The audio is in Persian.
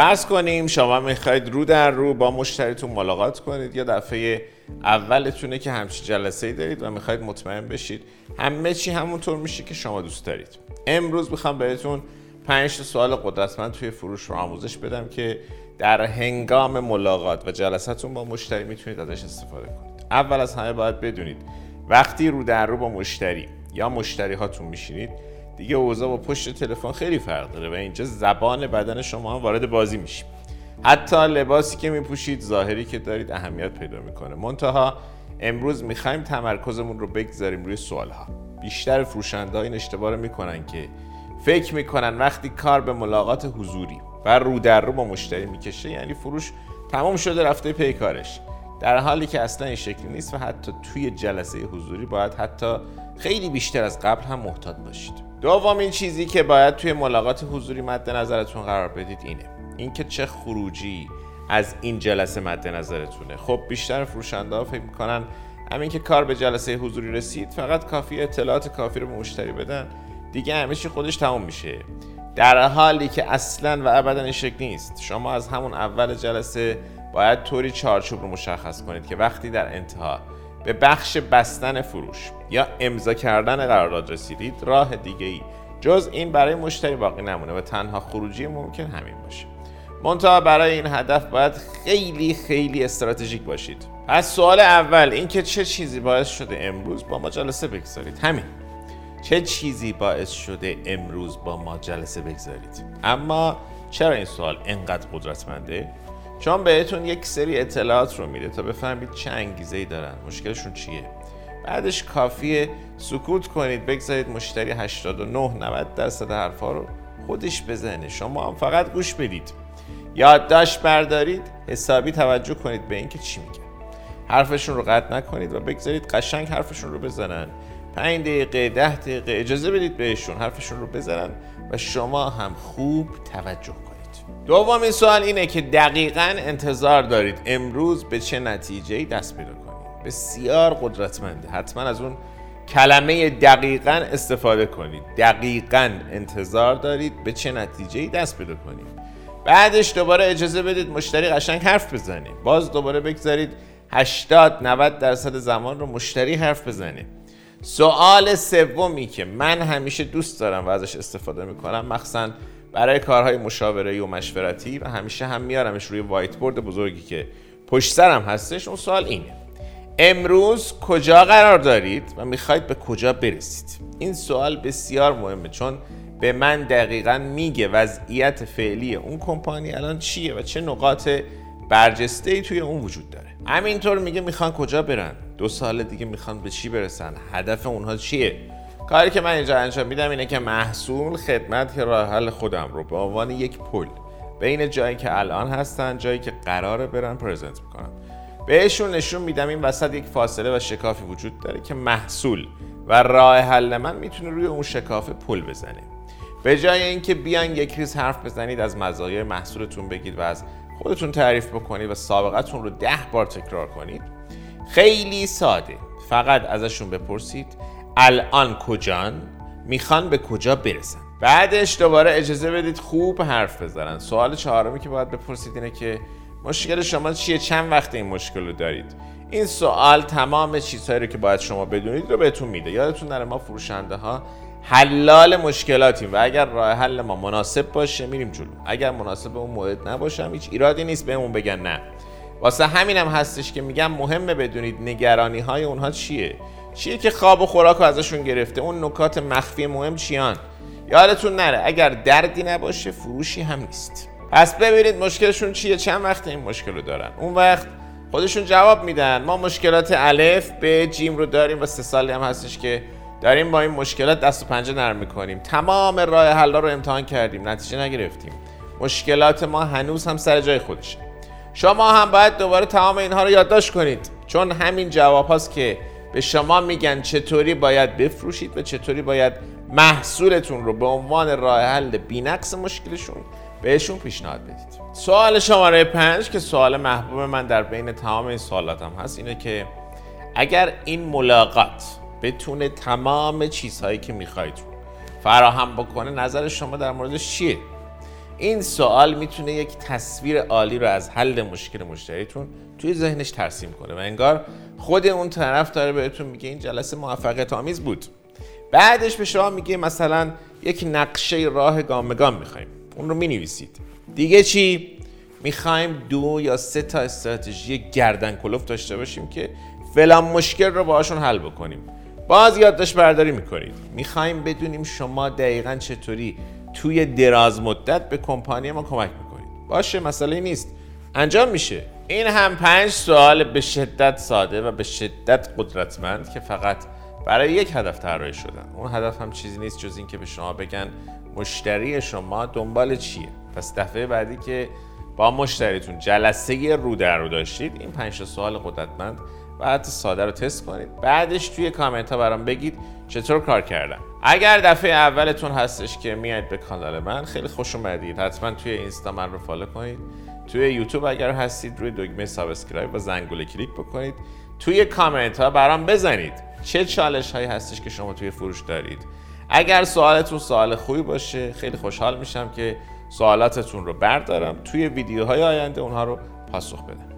فرض کنیم. شما می‌خواید رو در رو با مشتریتون ملاقات کنید یا دفعه اولتونه که همچی جلسه ای دارید و می‌خواید مطمئن بشید. همه چی همونطور میشه که شما دوست دارید. امروز می‌خوام بهتون پنج سوال قدرتمند توی فروش رو آموزش بدم که در هنگام ملاقات و جلساتون با مشتری می‌تونید ازش استفاده کنید. اول از همه باید بدونید وقتی رو در رو با مشتری یا مشتری هاتون میشینید دیگه اوضاع با پشت تلفن خیلی فرق داره و اینجا زبان بدن شما هم وارد بازی میشیم. حتی لباسی که میپوشید ظاهری که دارید اهمیت پیدا می‌کنه. منتها امروز می‌خوایم تمرکزمون رو بگذاریم روی سوال ها بیشتر فروشنده این اشتباه رو می‌کنن که فکر می‌کنن وقتی کار به ملاقات حضوری و رو در رو با مشتری می‌کشه یعنی فروش تمام شده رفته پی کارش. در حالی که اصلا این شکلی نیست و حتی توی جلسه حضوری باید حتی خیلی بیشتر از قبل هم محتاط باشید. دومین چیزی که باید توی ملاقات حضوری مد نظرتون قرار بدید اینه. اینکه چه خروجی از این جلسه مد نظرتونه. خب بیشتر فروشنده ها فکر می‌کنن همین که کار به جلسه حضوری رسید فقط کافی اطلاعات کافی رو به مشتری بدن. دیگه همه چی خودش تموم میشه. در حالی که اصلا و ابدا این شکل نیست. شما از همون اول جلسه باید طوری چارچوب رو مشخص کنید که وقتی در انتها به بخش بستن فروش یا امضا کردن قرارداد رسیدید راه دیگه ای جز این برای مشتری باقی نمونه و تنها خروجی ممکن همین باشه. منتها برای این هدف باید خیلی خیلی استراتژیک باشید. پس سوال اول اینکه چه چیزی باعث شده امروز با ما جلسه بگذارید؟ همین. چه چیزی باعث شده امروز با ما جلسه بگذارید؟ اما چرا این سوال انقدر قدرتمنده؟ چون بهتون یک سری اطلاعات رو میده تا بفهمید چه انگیزه ای دارن. مشکلشون چیه؟ بعدش کافیه سکوت کنید بگذارید مشتری 89 90 درصد حرفا رو خودش بزنه. شما هم فقط گوش بدید. یادداشت بردارید حسابی توجه کنید به اینکه چی میگه حرفشون رو قطع نکنید و بگذارید قشنگ حرفشون رو بزنن. 5 دقیقه 10 دقیقه اجازه بدید بهشون حرفشون رو بزنن و شما هم خوب توجه کنید. دومین سوال اینه که دقیقا انتظار دارید امروز به چه نتیجه دست پیدا کنید. بسیار قدرتمنده حتما از اون کلمه دقیقا استفاده کنید. دقیقا انتظار دارید به چه نتیجه دست پیدا کنید. بعدش دوباره اجازه بدید مشتری قشنگ حرف بزنه. باز دوباره بگذارید 80 90 درصد زمان رو مشتری حرف بزنه. سوال سومی که من همیشه دوست دارم و ازش استفاده می‌کنم مخصوصا برای کارهای مشاوره و مشورتی و همیشه هم میارمش روی وایت بورد بزرگی که پشت سرم هستش. اون سوال اینه. امروز کجا قرار دارید و می‌خواید به کجا برسید؟ این سوال بسیار مهمه چون به من دقیقا میگه وضعیت فعلی اون کمپانی الان چیه و چه نقاط برجسته توی اون وجود داره. همینطور میگه می‌خوان کجا برن. دو سال دیگه می‌خوان به چی برسن؟ هدف اونها چیه؟ کاری که من اینجا انجام میدم اینه که محصول خدمت که راه حل خودم رو به عنوان یک پل بین جایی که الان هستن جایی که قراره برن پرزنت می‌کنم. بهشون نشون میدم این وسط یک فاصله و شکافی وجود داره که محصول و راه حل من می‌تونه روی اون شکاف پل بزنه. به جای اینکه بیان یک ریز حرف بزنید از مزایای محصولتون بگید و از خودتون تعریف بکنید و سابقتون رو ده بار تکرار کنید خیلی ساده. فقط ازشون بپرسید الان کجان؟ می‌خوان به کجا برسن؟ بعدش دوباره اجازه بدید خوب حرف بزنن. سوال چهارمی که باید بپرسید اینه که مشکل شما چیه؟ چند وقت این مشکل رو دارید؟ این سوال تمام چیزهایی رو که باید شما بدونید رو بهتون میده. یادتون نره ما فروشنده ها حلال مشکلاتیم و اگر راه حل ما مناسب باشه میریم جلو. اگر مناسب اون مورد نباشه هیچ ایرادی نیست بهمون بگن نه. واسه همینم هستش که میگم مهمه بدونید نگرانی های اونها چیه. چیه که خواب و خوراک رو ازشون گرفته؟ اون نکات مخفی مهم چیان؟ یادتون نره اگر دردی نباشه فروشی هم نیست. پس ببینید مشکلشون چیه. چند وقت این مشکل رو دارن؟ اون وقت خودشون جواب میدن. ما مشکلات الف به جیم رو داریم و سه سالی هم هستش که داریم با این مشکلات دست و پنجه نرم می‌کنیم. تمام راه حلا رو امتحان کردیم. نتیجه نگرفتیم. مشکلات ما هنوز هم سر جای خودشه. شما هم باید دوباره تمام اینها رو یادداشت کنید. چون همین جواب هاست که به شما میگن چطوری باید بفروشید و چطوری باید محصولتون رو به عنوان راه حل بینقص مشکلشون بهشون پیشنهاد بدید. سوال شماره پنج که سوال محبوب من در بین تمام این سوالاتم هست اینه که اگر این ملاقات بتونه تمام چیزهایی که می‌خواید فراهم بکنه نظر شما در موردش چیه؟ این سوال می‌تونه یک تصویر عالی رو از حل مشکل مشتریتون توی ذهنش ترسیم کنه و انگار خود اون طرف داره بهتون میگه این جلسه موفقیت آمیز بود. بعدش به شما میگه مثلا یک نقشه راه گام گام می‌خوایم. اون رو می‌نویسید. دیگه چی؟ می‌خوایم دو یا سه تا استراتژی گردن کلوف داشته باشیم که فلان مشکل رو باهاشون حل بکنیم. باز یادداشت برداری می‌کنید. می‌خوایم بدونیم شما دقیقا چطوری توی دراز مدت به کمپانی ما کمک می‌کنید. باشه مسئله نیست. انجام میشه. این هم پنج سوال به شدت ساده و به شدت قدرتمند که فقط برای یک هدف طراحی شدن. اون هدف هم چیزی نیست جز اینکه به شما بگن مشتری شما دنبال چیه. پس دفعه بعدی که با مشتریتون جلسه رو در رو داشتید این پنج سوال قدرتمند و حتی ساده رو تست کنید. بعدش توی کامنت ها برام بگید چطور کار کردم. اگر دفعه اولتون هستش که میاید به کانال من خیلی خوش اومدید. حتما توی اینستا من رو فالو کنید. توی یوتیوب اگر هستید روی دکمه subscribe و زنگوله کلیک بکنید. توی کامنت ها برام بزنید. چه چالش هایی هستش که شما توی فروش دارید؟ اگر سوالتون سوال خوبی باشه خیلی خوشحال میشم که سوالاتتون رو بردارم. توی ویدیوهای آینده اونها رو پاسخ بدم.